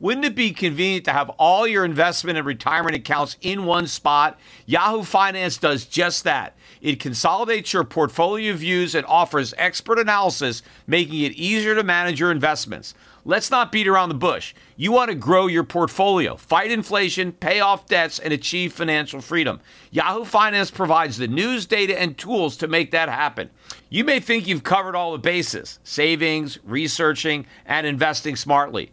Wouldn't it be convenient to have all your investment and retirement accounts in one spot? Yahoo Finance does just that. It consolidates your portfolio views and offers expert analysis, making it easier to manage your investments. Let's not beat around the bush. You want to grow your portfolio, fight inflation, pay off debts, and achieve financial freedom. Yahoo Finance provides the news, data, and tools to make that happen. You may think you've covered all the bases savings, researching, and investing smartly.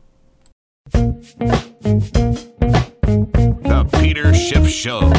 The Peter Schiff Show.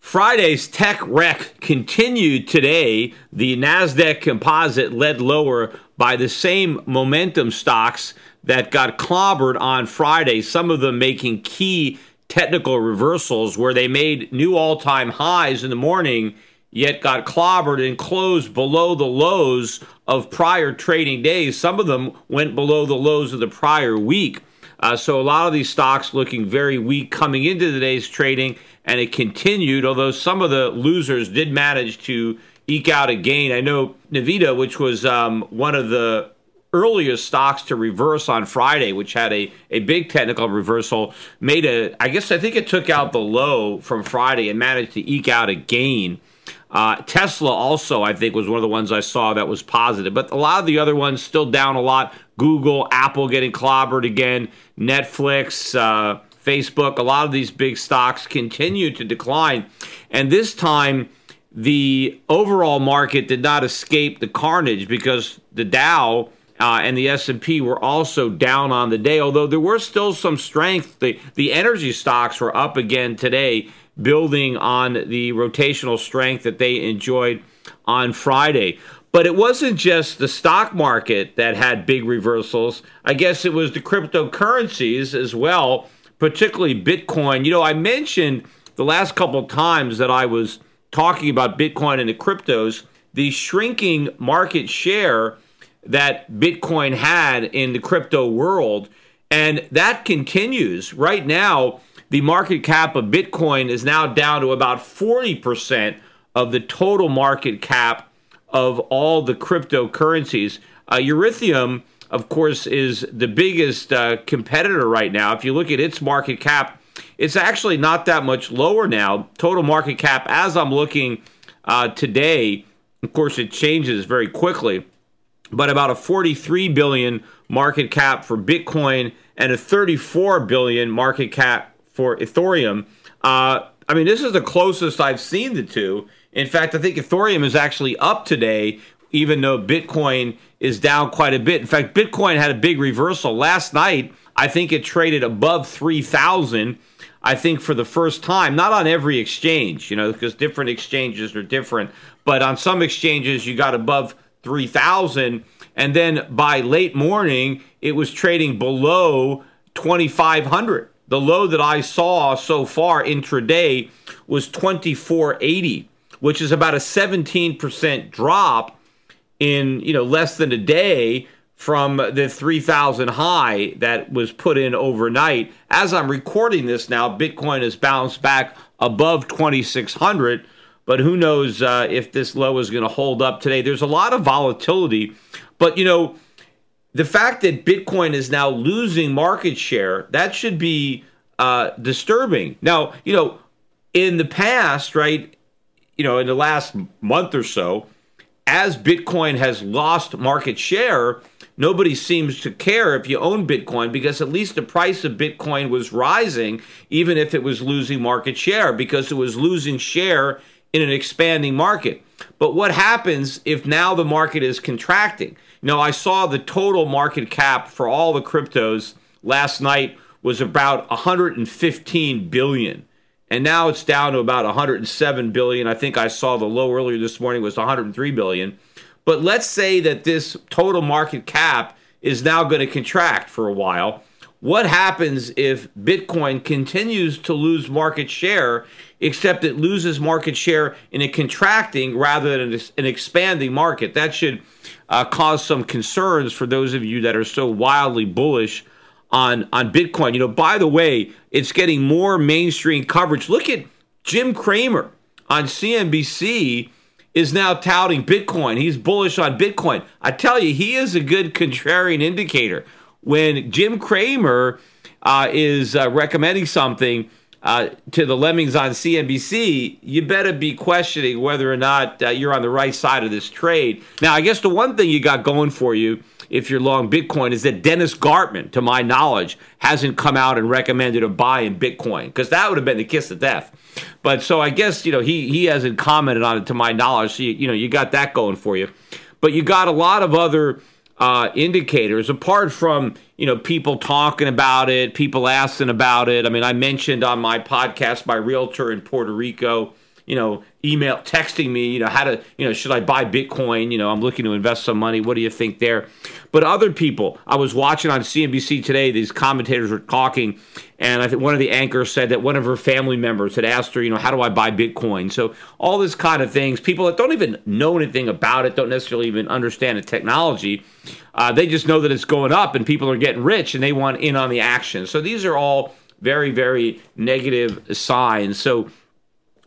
Friday's tech wreck continued today. The NASDAQ composite led lower by the same momentum stocks that got clobbered on Friday, some of them making key technical reversals where they made new all time highs in the morning yet got clobbered and closed below the lows of prior trading days. Some of them went below the lows of the prior week. Uh, so a lot of these stocks looking very weak coming into today's trading, and it continued. Although some of the losers did manage to eke out a gain. I know Nvidia, which was um, one of the earliest stocks to reverse on Friday, which had a, a big technical reversal, made a, I guess I think it took out the low from Friday and managed to eke out a gain. Uh, Tesla also, I think, was one of the ones I saw that was positive, but a lot of the other ones still down a lot. Google, Apple getting clobbered again, Netflix, uh, Facebook, a lot of these big stocks continue to decline. And this time, the overall market did not escape the carnage because the Dow uh, and the S&P were also down on the day, although there were still some strength. The, the energy stocks were up again today building on the rotational strength that they enjoyed on Friday. But it wasn't just the stock market that had big reversals. I guess it was the cryptocurrencies as well, particularly Bitcoin. You know, I mentioned the last couple of times that I was talking about Bitcoin and the cryptos, the shrinking market share that Bitcoin had in the crypto world. And that continues. Right now, the market cap of Bitcoin is now down to about 40% of the total market cap of all the cryptocurrencies. Uh, Ethereum, of course, is the biggest uh, competitor right now. If you look at its market cap, it's actually not that much lower now. Total market cap, as I'm looking uh, today, of course, it changes very quickly, but about a 43 billion market cap for Bitcoin and a 34 billion market cap for Ethereum. Uh, I mean, this is the closest I've seen the two. In fact, I think Ethereum is actually up today, even though Bitcoin is down quite a bit. In fact, Bitcoin had a big reversal last night. I think it traded above 3,000. I think for the first time, not on every exchange, you know, because different exchanges are different, but on some exchanges you got above 3,000. And then by late morning, it was trading below 2,500 the low that I saw so far intraday was 2480, which is about a 17% drop in, you know, less than a day from the 3000 high that was put in overnight. As I'm recording this now, Bitcoin has bounced back above 2600, but who knows uh, if this low is going to hold up today. There's a lot of volatility, but you know, the fact that Bitcoin is now losing market share, that should be uh, disturbing. Now, you know, in the past, right, you know, in the last month or so, as Bitcoin has lost market share, nobody seems to care if you own Bitcoin because at least the price of Bitcoin was rising, even if it was losing market share, because it was losing share in an expanding market. But what happens if now the market is contracting? Now, I saw the total market cap for all the cryptos last night was about 115 billion. And now it's down to about 107 billion. I think I saw the low earlier this morning was 103 billion. But let's say that this total market cap is now going to contract for a while. What happens if Bitcoin continues to lose market share, except it loses market share in a contracting rather than an expanding market? That should uh, cause some concerns for those of you that are so wildly bullish on on Bitcoin. You know, by the way, it's getting more mainstream coverage. Look at Jim Cramer on CNBC is now touting Bitcoin. He's bullish on Bitcoin. I tell you, he is a good contrarian indicator. When Jim Cramer uh, is uh, recommending something uh, to the lemmings on CNBC, you better be questioning whether or not uh, you're on the right side of this trade. Now, I guess the one thing you got going for you, if you're long Bitcoin, is that Dennis Gartman, to my knowledge, hasn't come out and recommended a buy in Bitcoin because that would have been the kiss of death. But so I guess you know he he hasn't commented on it to my knowledge. So you, you know you got that going for you, but you got a lot of other uh, indicators apart from you know people talking about it, people asking about it. I mean, I mentioned on my podcast my realtor in Puerto Rico, you know, email texting me, you know, how to, you know, should I buy Bitcoin? You know, I'm looking to invest some money. What do you think there? But other people, I was watching on CNBC today. These commentators were talking, and I think one of the anchors said that one of her family members had asked her, you know, how do I buy Bitcoin? So all this kind of things. People that don't even know anything about it, don't necessarily even understand the technology. Uh, they just know that it's going up, and people are getting rich, and they want in on the action. So these are all very, very negative signs. So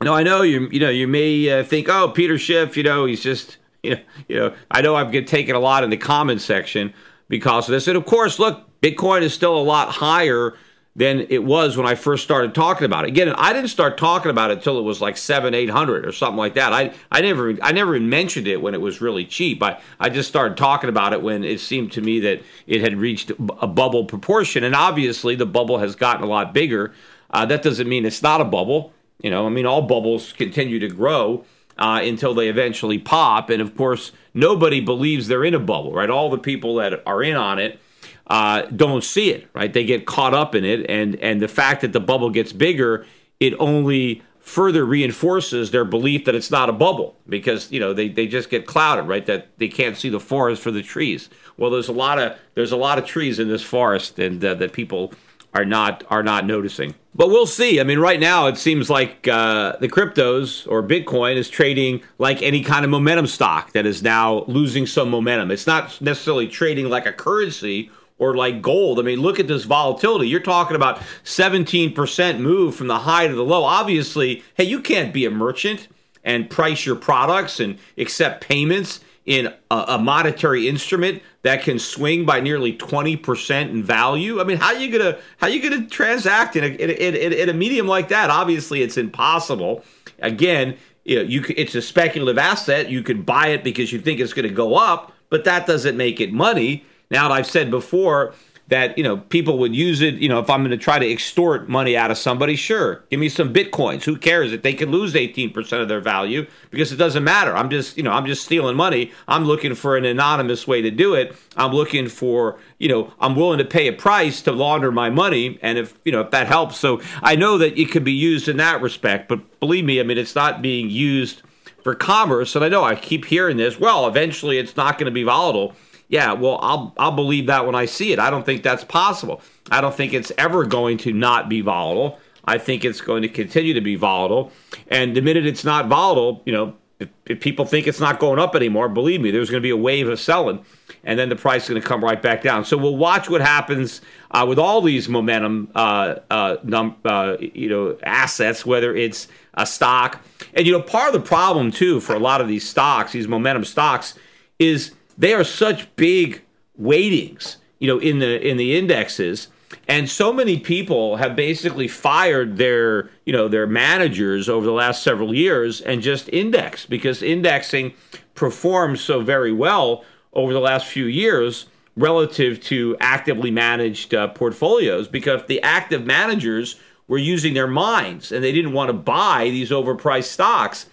no, I know you. You know, you may uh, think, oh, Peter Schiff. You know, he's just. You know, you know. I know I've get taken a lot in the comments section because of this, and of course, look, Bitcoin is still a lot higher than it was when I first started talking about it. Again, I didn't start talking about it until it was like seven, eight hundred or something like that. I, I never, I never mentioned it when it was really cheap. I, I just started talking about it when it seemed to me that it had reached a bubble proportion, and obviously the bubble has gotten a lot bigger. Uh, that doesn't mean it's not a bubble. You know, I mean, all bubbles continue to grow uh, until they eventually pop. And of course, nobody believes they're in a bubble, right? All the people that are in on it uh, don't see it, right? They get caught up in it, and and the fact that the bubble gets bigger, it only further reinforces their belief that it's not a bubble because you know they, they just get clouded right that they can't see the forest for the trees well there's a lot of there's a lot of trees in this forest and uh, that people are not are not noticing. But we'll see. I mean, right now it seems like uh, the cryptos or Bitcoin is trading like any kind of momentum stock that is now losing some momentum. It's not necessarily trading like a currency or like gold. I mean, look at this volatility. You're talking about 17% move from the high to the low. Obviously, hey, you can't be a merchant and price your products and accept payments in a, a, monetary instrument that can swing by nearly 20% in value? I mean how are you gonna how are you gonna transact in a, in, in, in a medium like that? Obviously it's impossible. Again you you it's a speculative asset. You can buy it because you think it's going to go up but that doesn't make it money. Now i've said before that you know people would use it you know if i'm going to try to extort money out of somebody sure give me some bitcoins. Who cares if they can lose 18% of their value? Because it doesn't matter. I'm just you know i'm just stealing money. I'm looking for an anonymous way to do it. I'm looking for you know i'm willing to pay a price to launder my money. And if you know if that helps. So i know that it could be used in that respect. But believe me i mean it's not being used for commerce. And i know i keep hearing this well eventually it's not going to be volatile Yeah, well, I'll I'll believe that when I see it. I don't think that's possible. I don't think it's ever going to not be volatile. I think it's going to continue to be volatile. And the minute it's not volatile, you know, if, if people think it's not going up anymore, believe me, there's going to be a wave of selling, and then the price is going to come right back down. So we'll watch what happens uh, with all these momentum, uh, uh, num- uh, you know, assets, whether it's a stock, and you know, part of the problem too for a lot of these stocks, these momentum stocks, is they are such big weightings, you know, in the in the indexes. And so many people have basically fired their you know their managers over the last several years and just index because indexing performs so very well over the last few years relative to actively managed uh, portfolios because the active managers were using their minds and they didn't want to buy these overpriced stocks.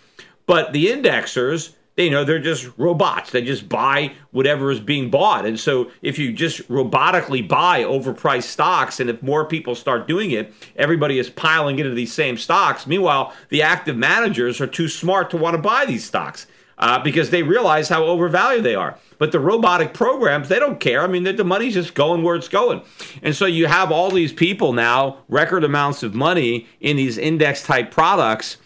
But the indexers you know they're just robots. They just buy whatever is being bought. And so if you just robotically buy overpriced stocks and if more people start doing it everybody is piling into these same stocks. Meanwhile the active managers are too smart to want to buy these stocks uh, because they realize how overvalued they are. But the robotic programs they don't care. I mean the, the money's just going where it's going. And so you have all these people now record amounts of money in these index type products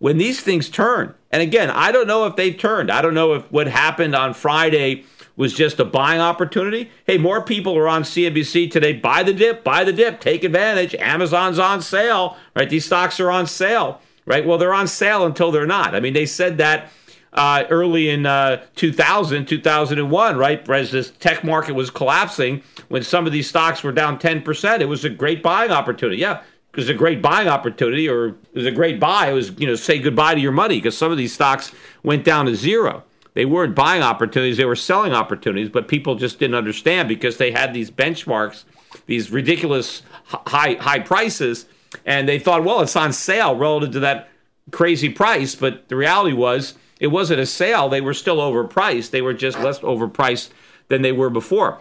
when these things turn and again, I don't know if they've turned. I don't know if what happened on Friday was just a buying opportunity. Hey, more people are on CNBC today. Buy the dip, buy the dip, take advantage. Amazon's on sale, right? These stocks are on sale, right? Well, they're on sale until they're not. I mean, they said that uh, early in uh, 2000, 2001, right? As this tech market was collapsing, when some of these stocks were down 10%, it was a great buying opportunity. Yeah, it was a great buying opportunity or it was a great buy. It was, you know, say goodbye to your money because some of these stocks went down to zero. They weren't buying opportunities, they were selling opportunities, but people just didn't understand because they had these benchmarks, these ridiculous high high prices, and they thought, well, it's on sale relative to that crazy price. But the reality was it wasn't a sale. They were still overpriced. They were just less overpriced than they were before.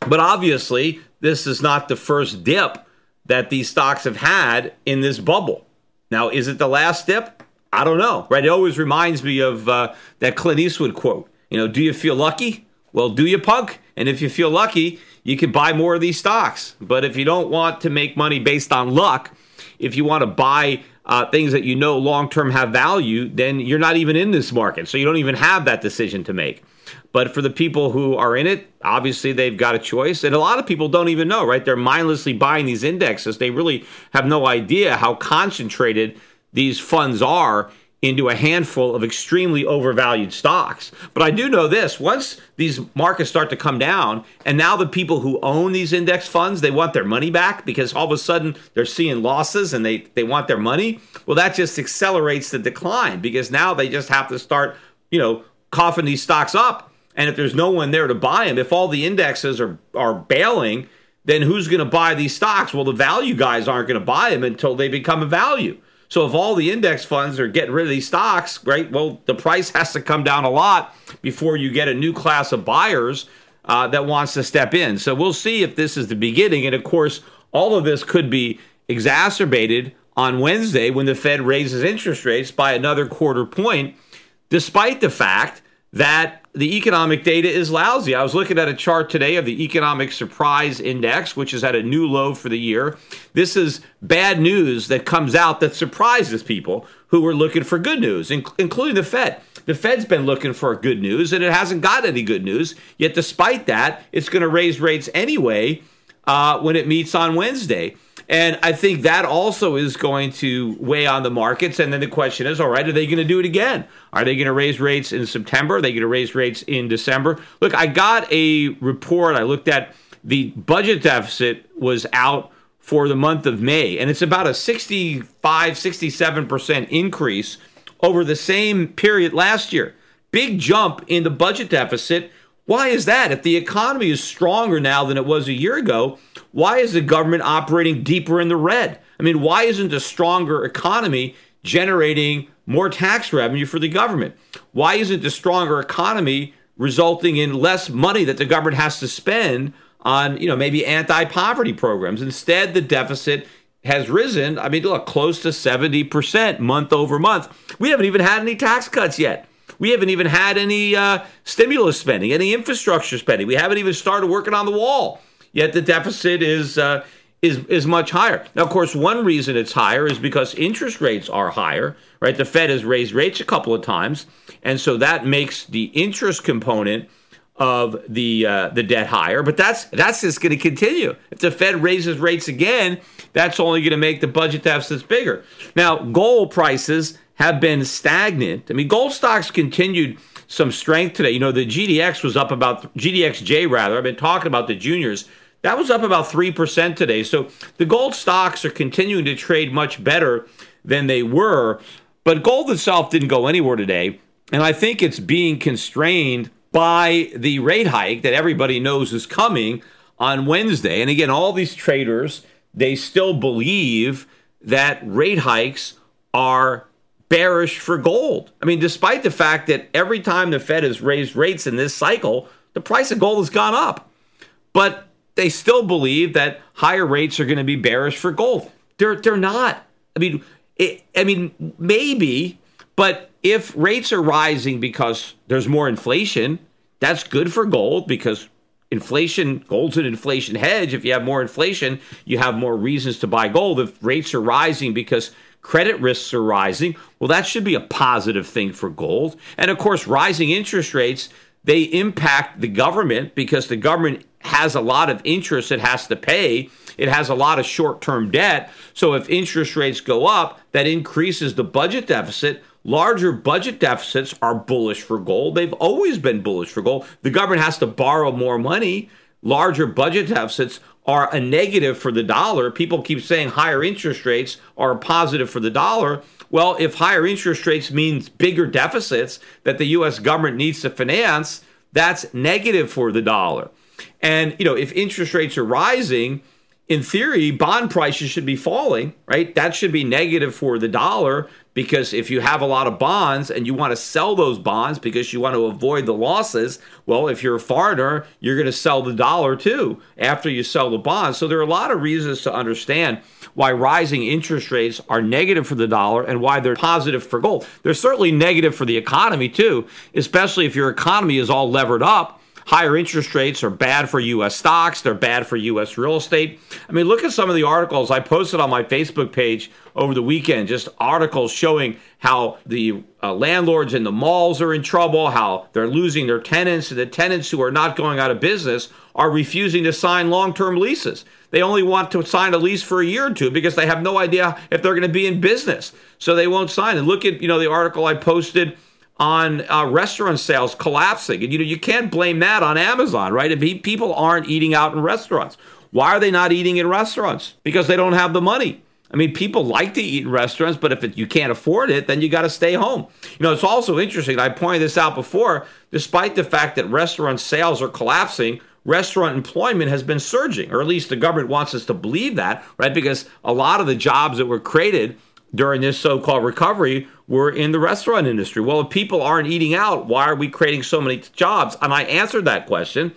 But obviously, this is not the first dip that these stocks have had in this bubble. Now, is it the last dip? I don't know, right? It always reminds me of uh, that Clint Eastwood quote. You know, do you feel lucky? Well, do you, punk? And if you feel lucky, you can buy more of these stocks. But if you don't want to make money based on luck, if you want to buy uh, things that you know long term have value, then you're not even in this market. So you don't even have that decision to make. But for the people who are in it, obviously they've got a choice. And a lot of people don't even know, right? They're mindlessly buying these indexes. They really have no idea how concentrated these funds are into a handful of extremely overvalued stocks. But I do know this once these markets start to come down, and now the people who own these index funds, they want their money back because all of a sudden they're seeing losses and they, they want their money. Well, that just accelerates the decline because now they just have to start, you know, coughing these stocks up and if there's no one there to buy them, if all the indexes are, are bailing, then who's going to buy these stocks? Well, the value guys aren't going to buy them until they become a value. So if all the index funds are getting rid of these stocks, right? Well, the price has to come down a lot before you get a new class of buyers uh, that wants to step in. So we'll see if this is the beginning. And of course, all of this could be exacerbated on Wednesday when the Fed raises interest rates by another quarter point, despite the fact that the economic data is lousy. I was looking at a chart today of the economic surprise index, which is at a new low for the year. This is bad news that comes out that surprises people who were looking for good news, including the Fed. The Fed's been looking for good news and it hasn't got any good news. Yet, despite that, it's going to raise rates anyway uh, when it meets on Wednesday. And I think that also is going to weigh on the markets. And then the question is, all right, are they going to do it again? Are they going to raise rates in September? Are they going to raise rates in December? Look, I got a report. I looked at the budget deficit was out for the month of May, and it's about a 65, 67% increase over the same period last year. Big jump in the budget deficit. Why is that? If the economy is stronger now than it was a year ago, why is the government operating deeper in the red? I mean, why isn't a stronger economy generating more tax revenue for the government? Why isn't a stronger economy resulting in less money that the government has to spend on, you know, maybe anti-poverty programs? Instead, the deficit has risen. I mean, look, close to 70% month over month. We haven't even had any tax cuts yet. We haven't even had any uh, stimulus spending, any infrastructure spending. We haven't even started working on the wall. Yet the deficit is uh, is is much higher. Now, of course, one reason it's higher is because interest rates are higher. Right, the Fed has raised rates a couple of times, and so that makes the interest component of the uh, the debt higher. But that's that's just going to continue. If the Fed raises rates again, that's only going to make the budget deficits bigger. Now, gold prices have been stagnant. I mean, gold stocks continued some strength today. You know, the GDX was up about GDXJ rather. I've been talking about the juniors. That was up about 3% today. So the gold stocks are continuing to trade much better than they were. But gold itself didn't go anywhere today. And I think it's being constrained by the rate hike that everybody knows is coming on Wednesday. And again, all these traders, they still believe that rate hikes are bearish for gold. I mean, despite the fact that every time the Fed has raised rates in this cycle, the price of gold has gone up. But they still believe that higher rates are going to be bearish for gold. They're they're not. I mean, it, I mean maybe, but if rates are rising because there's more inflation, that's good for gold because inflation gold's an inflation hedge if you have more inflation you have more reasons to buy gold if rates are rising because credit risks are rising well that should be a positive thing for gold and of course rising interest rates they impact the government because the government has a lot of interest it has to pay it has a lot of short-term debt so if interest rates go up that increases the budget deficit Larger budget deficits are bullish for gold. They've always been bullish for gold. The government has to borrow more money. Larger budget deficits are a negative for the dollar. People keep saying higher interest rates are a positive for the dollar. Well, if higher interest rates means bigger deficits that the US government needs to finance, that's negative for the dollar. And you know, if interest rates are rising, in theory, bond prices should be falling, right? That should be negative for the dollar because if you have a lot of bonds and you want to sell those bonds because you want to avoid the losses, well, if you're a foreigner, you're going to sell the dollar too after you sell the bonds. So there are a lot of reasons to understand why rising interest rates are negative for the dollar and why they're positive for gold. They're certainly negative for the economy too, especially if your economy is all levered up higher interest rates are bad for U.S. stocks. They're bad for U.S. real estate. I mean, look at some of the articles I posted on my Facebook page over the weekend, just articles showing how the uh, landlords in the malls are in trouble, how they're losing their tenants, and the tenants who are not going out of business are refusing to sign long term leases. They only want to sign a lease for a year or two because they have no idea if they're going to be in business. So they won't sign. And look at, you know, the article I posted on uh, restaurant sales collapsing. And you know, you can't blame that on Amazon, right? If people aren't eating out in restaurants, why are they not eating in restaurants? Because they don't have the money. I mean, people like to eat in restaurants, but if it, you can't afford it, then you got to stay home. You know, it's also interesting. I pointed this out before. Despite the fact that restaurant sales are collapsing, restaurant employment has been surging, or at least the government wants us to believe that, right? Because a lot of the jobs that were created during this so-called recovery were in the restaurant industry. Well, if people aren't eating out, why are we creating so many jobs? And I answered that question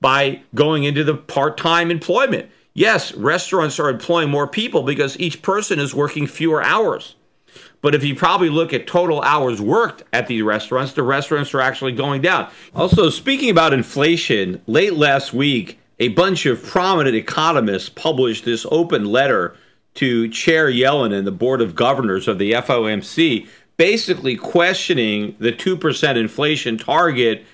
by going into the part-time employment. Yes, restaurants are employing more people because each person is working fewer hours. But if you probably look at total hours worked at the restaurants, the restaurants are actually going down. Also, speaking about inflation, late last week, a bunch of prominent economists published this open letter to Chair Yellen and the Board of Governors of the FOMC, basically questioning the 2% inflation target.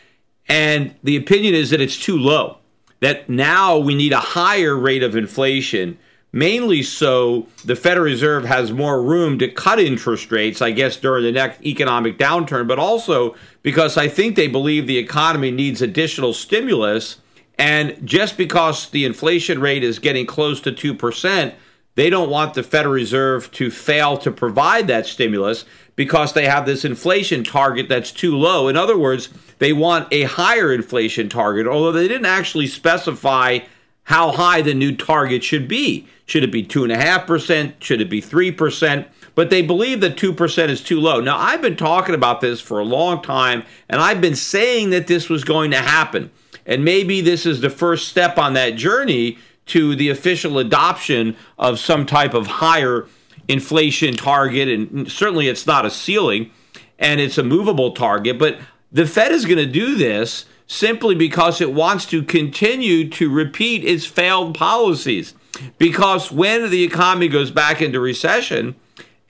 And the opinion is that it's too low, that now we need a higher rate of inflation, mainly so the Federal Reserve has more room to cut interest rates, I guess, during the next economic downturn, but also because I think they believe the economy needs additional stimulus. And just because the inflation rate is getting close to 2%, they don't want the Federal Reserve to fail to provide that stimulus because they have this inflation target that's too low. In other words, they want a higher inflation target, although they didn't actually specify how high the new target should be. Should it be 2.5%? Should it be 3%? But they believe that 2% is too low. Now, I've been talking about this for a long time, and I've been saying that this was going to happen. And maybe this is the first step on that journey to the official adoption of some type of higher inflation target, and certainly it's not a ceiling. and it's a movable target. But the Fed is going to do this simply because it wants to continue to repeat its failed policies. Because when the economy goes back into recession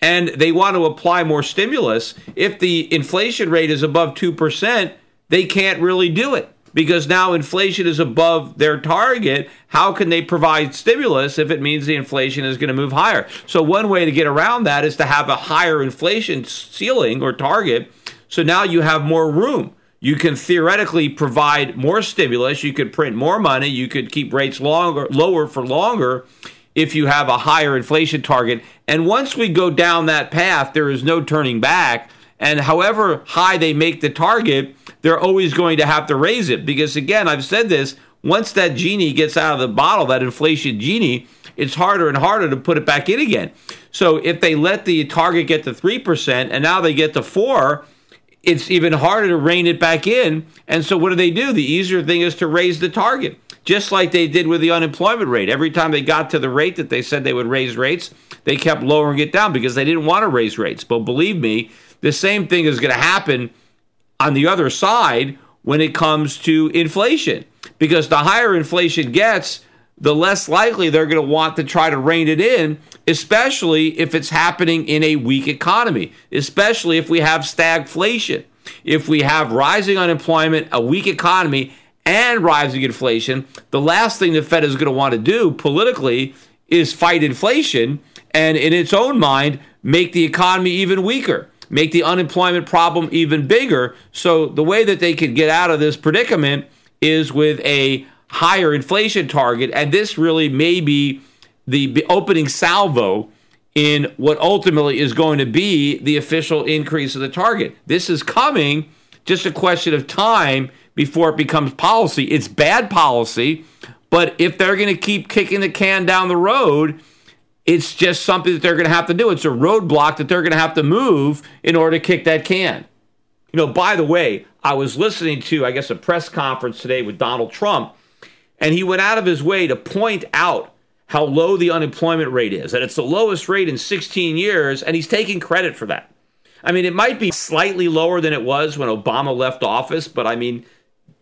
and they want to apply more stimulus, if the inflation rate is above 2%, they can't really do it because now inflation is above their target. How can they provide stimulus if it means the inflation is going to move higher? So, one way to get around that is to have a higher inflation ceiling or target. So now you have more room. You can theoretically provide more stimulus. You could print more money. You could keep rates longer, lower for longer if you have a higher inflation target. And once we go down that path, there is no turning back. And however high they make the target, they're always going to have to raise it. Because again, I've said this once that genie gets out of the bottle, that inflation genie, it's harder and harder to put it back in again. So if they let the target get to 3% and now they get to 4 it's even harder to rein it back in. And so what do they do? The easier thing is to raise the target, just like they did with the unemployment rate. Every time they got to the rate that they said they would raise rates, they kept lowering it down because they didn't want to raise rates. But believe me, the same thing is going to happen on the other side when it comes to inflation. Because the higher inflation gets, the less likely they're going to want to try to rein it in, especially if it's happening in a weak economy, especially if we have stagflation. If we have rising unemployment, a weak economy, and rising inflation, the last thing the Fed is going to want to do politically is fight inflation and, in its own mind, make the economy even weaker, make the unemployment problem even bigger. So, the way that they could get out of this predicament is with a higher inflation target. And this really may be the opening salvo in what ultimately is going to be the official increase of the target. This is coming, just a question of time before it becomes policy. It's bad policy, but if they're going to keep kicking the can down the road, it's just something that they're going to have to do. It's a roadblock that they're going to have to move in order to kick that can. You know, by the way, I was listening to, I guess, a press conference today with Donald Trump and he went out of his way to point out how low the unemployment rate is, and it's the lowest rate in 16 years, and he's taking credit for that. I mean, it might be slightly lower than it was when Obama left office, but I mean,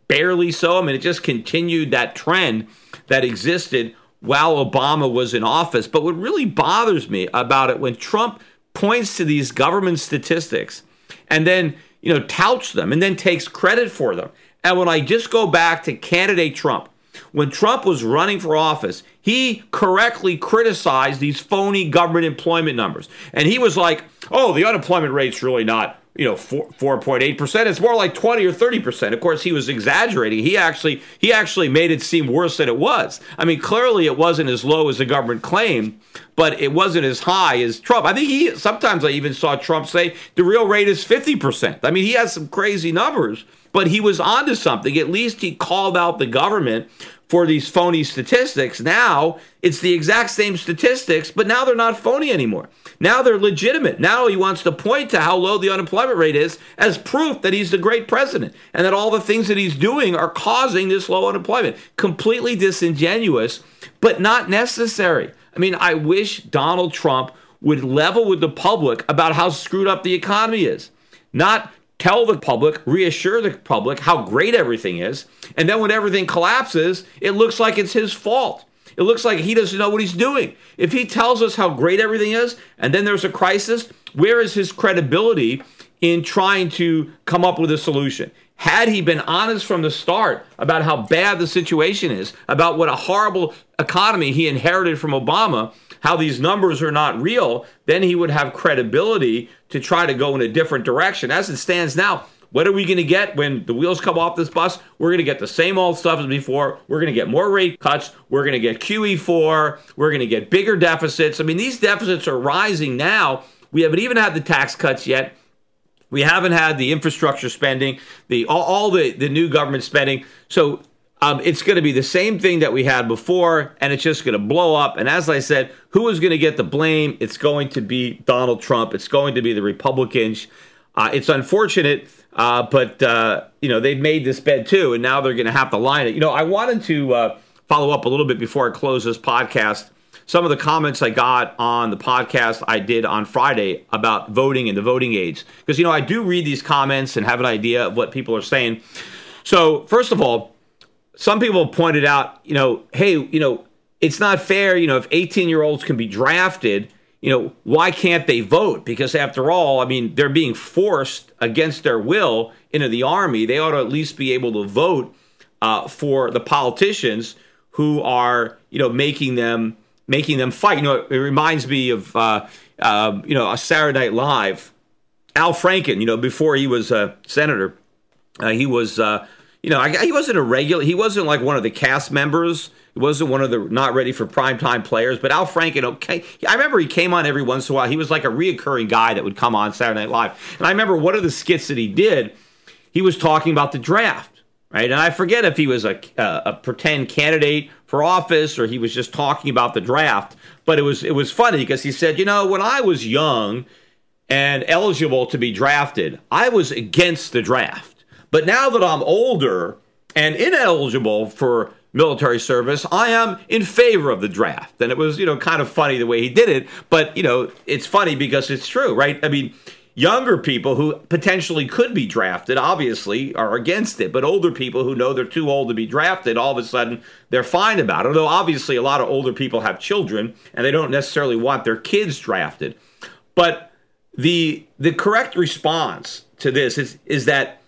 barely so. I mean, it just continued that trend that existed while Obama was in office. But what really bothers me about it when Trump points to these government statistics and then, you know, touts them and then takes credit for them. And when I just go back to candidate Trump, when Trump was running for office, he correctly criticized these phony government employment numbers. And he was like, oh, the unemployment rate's really not you know 4.8 percent. It's more like 20 or 30 percent. Of course he was exaggerating. He actually he actually made it seem worse than it was. I mean clearly it wasn't as low as the government claimed but it wasn't as high as trump. I think he sometimes i even saw trump say the real rate is 50 percent. I mean he has some crazy numbers but he was onto something. At least he called out the government for these phony statistics. Now it's the exact same statistics, but now they're not phony anymore. Now they're legitimate. Now he wants to point to how low the unemployment rate is as proof that he's the great president and that all the things that he's doing are causing this low unemployment. Completely disingenuous, but not necessary. I mean, I wish Donald Trump would level with the public about how screwed up the economy is. Not tell the public, reassure the public how great everything is. And then when everything collapses, it looks like it's his fault. It looks like he doesn't know what he's doing. If he tells us how great everything is and then there's a crisis, where is his credibility in trying to come up with a solution? Had he been honest from the start about how bad the situation is, about what a horrible economy he inherited from Obama, how these numbers are not real, then he would have credibility to try to go in a different direction. As it stands now, what are we going to get when the wheels come off this bus? We're going to get the same old stuff as before. We're going to get more rate cuts. We're going to get QE4. We're going to get bigger deficits. I mean, these deficits are rising now. We haven't even had the tax cuts yet. We haven't had the infrastructure spending, the all, all the, the new government spending. So um, it's going to be the same thing that we had before, and it's just going to blow up. And as I said, who is going to get the blame? It's going to be Donald Trump. It's going to be the Republicans. Uh, it's unfortunate, uh, but uh, you know they've made this bed too, and now they're going to have to line it. You know, I wanted to uh, follow up a little bit before I close this podcast. some of the comments I got on the podcast I did on Friday about voting and the voting age. Because, you know, I do read these comments and have an idea of what people are saying. So, first of all, some people pointed out, you know, hey, you know, it's not fair, you know, if 18 year olds can be drafted, you know, why can't they vote? Because after all, I mean, they're being forced against their will into the army. They ought to at least be able to vote uh, for the politicians who are, you know, making them making them fight. You know, it reminds me of, uh, uh, you know, a Saturday Night Live. Al Franken, you know, before he was a senator, uh, he was, uh, you know, I, he wasn't a regular. He wasn't like one of the cast members. He wasn't one of the not ready for primetime players. But Al Franken, okay, I remember he came on every once in a while. He was like a reoccurring guy that would come on Saturday Night Live. And I remember one of the skits that he did, he was talking about the draft right? And I forget if he was a, a, a pretend candidate for office or he was just talking about the draft. But it was it was funny because he said, you know, when I was young and eligible to be drafted, I was against the draft. But now that I'm older and ineligible for military service, I am in favor of the draft. And it was, you know, kind of funny the way he did it. But, you know, it's funny because it's true, right? I mean, Younger people who potentially could be drafted obviously are against it, but older people who know they're too old to be drafted, all of a sudden they're fine about it. Although obviously a lot of older people have children and they don't necessarily want their kids drafted. But the the correct response to this is is that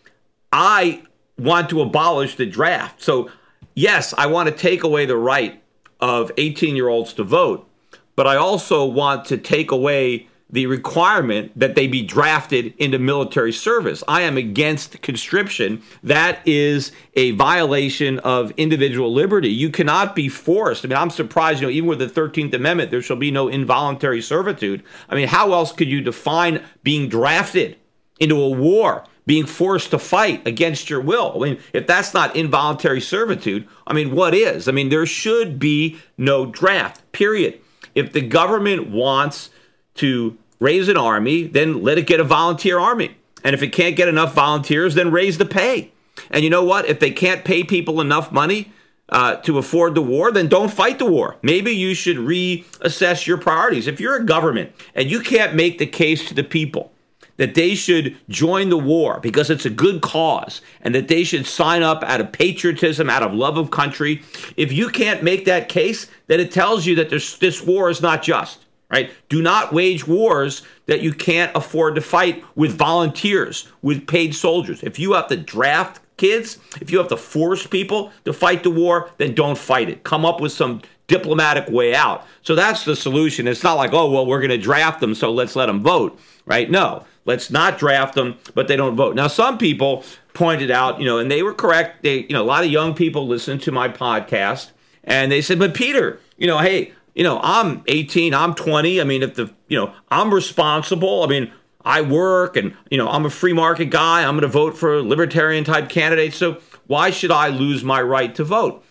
I want to abolish the draft. So yes, I want to take away the right of 18 year olds to vote, but I also want to take away the requirement that they be drafted into military service. I am against conscription. That is a violation of individual liberty. You cannot be forced. I mean, I'm surprised, you know, even with the 13th Amendment, there shall be no involuntary servitude. I mean, how else could you define being drafted into a war? Being forced to fight against your will. I mean, if that's not involuntary servitude, I mean, what is? I mean, there should be no draft, period. If the government wants to raise an army, then let it get a volunteer army. And if it can't get enough volunteers, then raise the pay. And you know what? If they can't pay people enough money uh, to afford the war, then don't fight the war. Maybe you should reassess your priorities. If you're a government and you can't make the case to the people that they should join the war because it's a good cause and that they should sign up out of patriotism, out of love of country, if you can't make that case, then it tells you that this, war is not just right? Do not wage wars that you can't afford to fight with volunteers, with paid soldiers. If you have to draft kids, if you have to force people to fight the war, then don't fight it. Come up with some diplomatic way out. So that's the solution. It's not like, oh, well, we're going to draft them, so let's let them vote, right? No, let's not draft them, but they don't vote. Now, some people pointed out, you know, and they were correct. They, you know, a lot of young people listen to my podcast and they said, but Peter, you know, hey, you know, I'm 18, I'm 20. I mean, if the, you know, I'm responsible. I mean, I work and, you know, I'm a free market guy. I'm going to vote for a libertarian type candidates. So why should I lose my right to vote?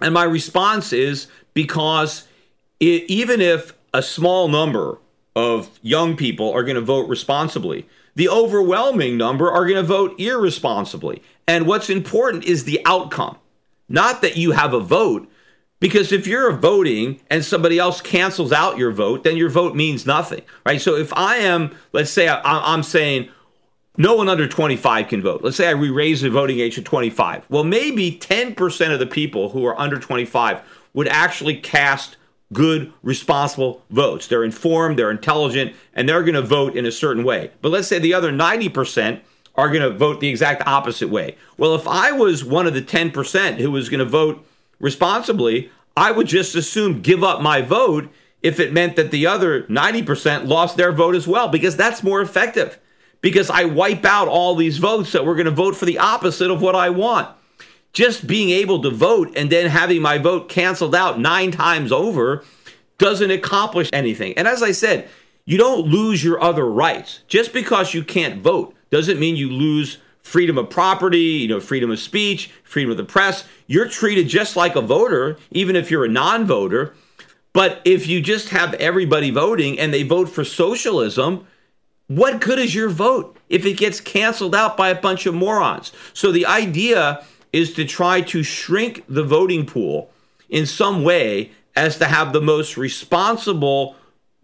And my response is because it, even if a small number of young people are going to vote responsibly, the overwhelming number are going to vote irresponsibly. And what's important is the outcome, not that you have a vote, because if you're voting and somebody else cancels out your vote, then your vote means nothing, right? So if I am, let's say I, am saying no one under 25 can vote. Let's say I re-raise the voting age to 25. Well, maybe 10% of the people who are under 25 would actually cast good, responsible votes. They're informed, they're intelligent, and they're going to vote in a certain way. But let's say the other 90% are going to vote the exact opposite way. Well, if I was one of the 10% who was going to vote responsibly, I would just assume give up my vote if it meant that the other 90% lost their vote as well, because that's more effective. Because I wipe out all these votes that were going to vote for the opposite of what I want. Just being able to vote and then having my vote canceled out nine times over doesn't accomplish anything. And as I said, you don't lose your other rights. Just because you can't vote doesn't mean you lose freedom of property, you know, freedom of speech, freedom of the press. You're treated just like a voter, even if you're a non-voter. But if you just have everybody voting and they vote for socialism, what good is your vote if it gets canceled out by a bunch of morons? So the idea is to try to shrink the voting pool in some way as to have the most responsible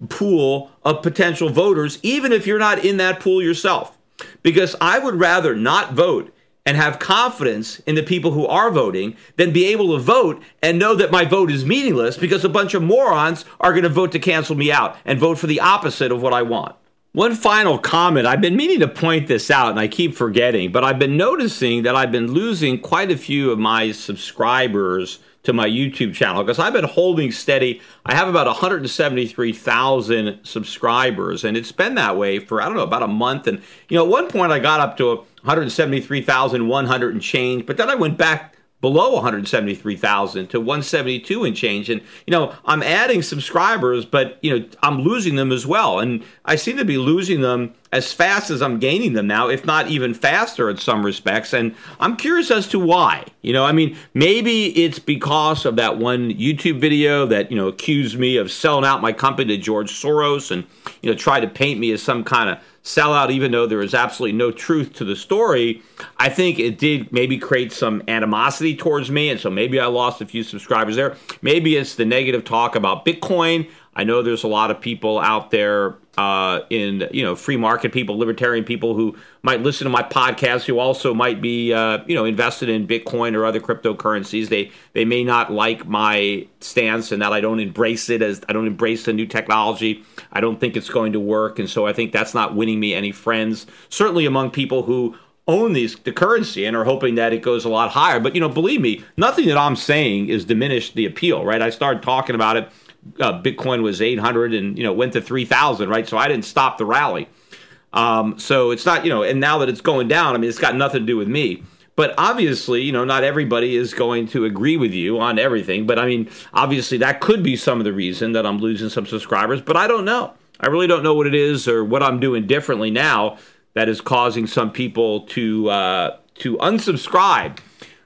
pool of potential voters, even if you're not in that pool yourself. Because I would rather not vote and have confidence in the people who are voting than be able to vote and know that my vote is meaningless because a bunch of morons are going to vote to cancel me out and vote for the opposite of what I want. One final comment. I've been meaning to point this out and I keep forgetting, but I've been noticing that I've been losing quite a few of my subscribers to my YouTube channel because I've been holding steady. I have about 173,000 subscribers, and it's been that way for, I don't know, about a month. And, you know, at one point I got up to 173,100 and change, but then I went back below 173,000 to 172 and change. And, you know, I'm adding subscribers, but, you know, I'm losing them as well. And I seem to be losing them as fast as I'm gaining them now, if not even faster in some respects. And I'm curious as to why. You know, I mean, maybe it's because of that one YouTube video that, you know, accused me of selling out my company to George Soros and, you know, tried to paint me as some kind of sellout, even though there is absolutely no truth to the story, I think it did maybe create some animosity towards me. And so maybe I lost a few subscribers there. Maybe it's the negative talk about Bitcoin. I know there's a lot of people out there uh, in you know free market people, libertarian people who might listen to my podcast who also might be uh, you know invested in Bitcoin or other cryptocurrencies. They they may not like my stance and that I don't embrace it as I don't embrace the new technology. I don't think it's going to work, and so I think that's not winning me any friends. Certainly among people who own these the currency and are hoping that it goes a lot higher. But you know, believe me, nothing that I'm saying is diminished the appeal. Right? I started talking about it uh, Bitcoin was 800 and you know went to 3,000, right? So I didn't stop the rally. Um, so it's not you know, and now that it's going down, I mean, it's got nothing to do with me. But obviously, you know, not everybody is going to agree with you on everything. But I mean, obviously, that could be some of the reason that I'm losing some subscribers. But I don't know. I really don't know what it is or what I'm doing differently now that is causing some people to uh, to unsubscribe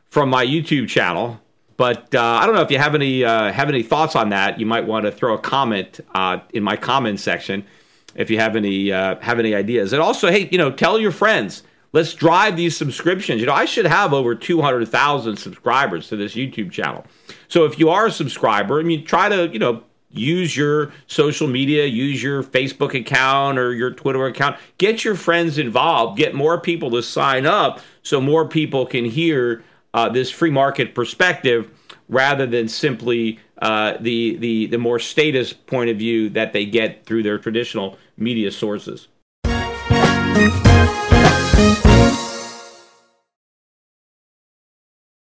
from my YouTube channel but uh, I don't know if you have any uh, have any thoughts on that. You might want to throw a comment uh, in my comment section if you have any uh, have any ideas. And also, hey, you know, tell your friends. Let's drive these subscriptions. You know, I should have over two hundred thousand subscribers to this YouTube channel. So if you are a subscriber, I mean, try to you know use your social media, use your Facebook account or your Twitter account. Get your friends involved. Get more people to sign up so more people can hear uh, this free market perspective rather than simply uh, the, the, the more status point of view that they get through their traditional media sources.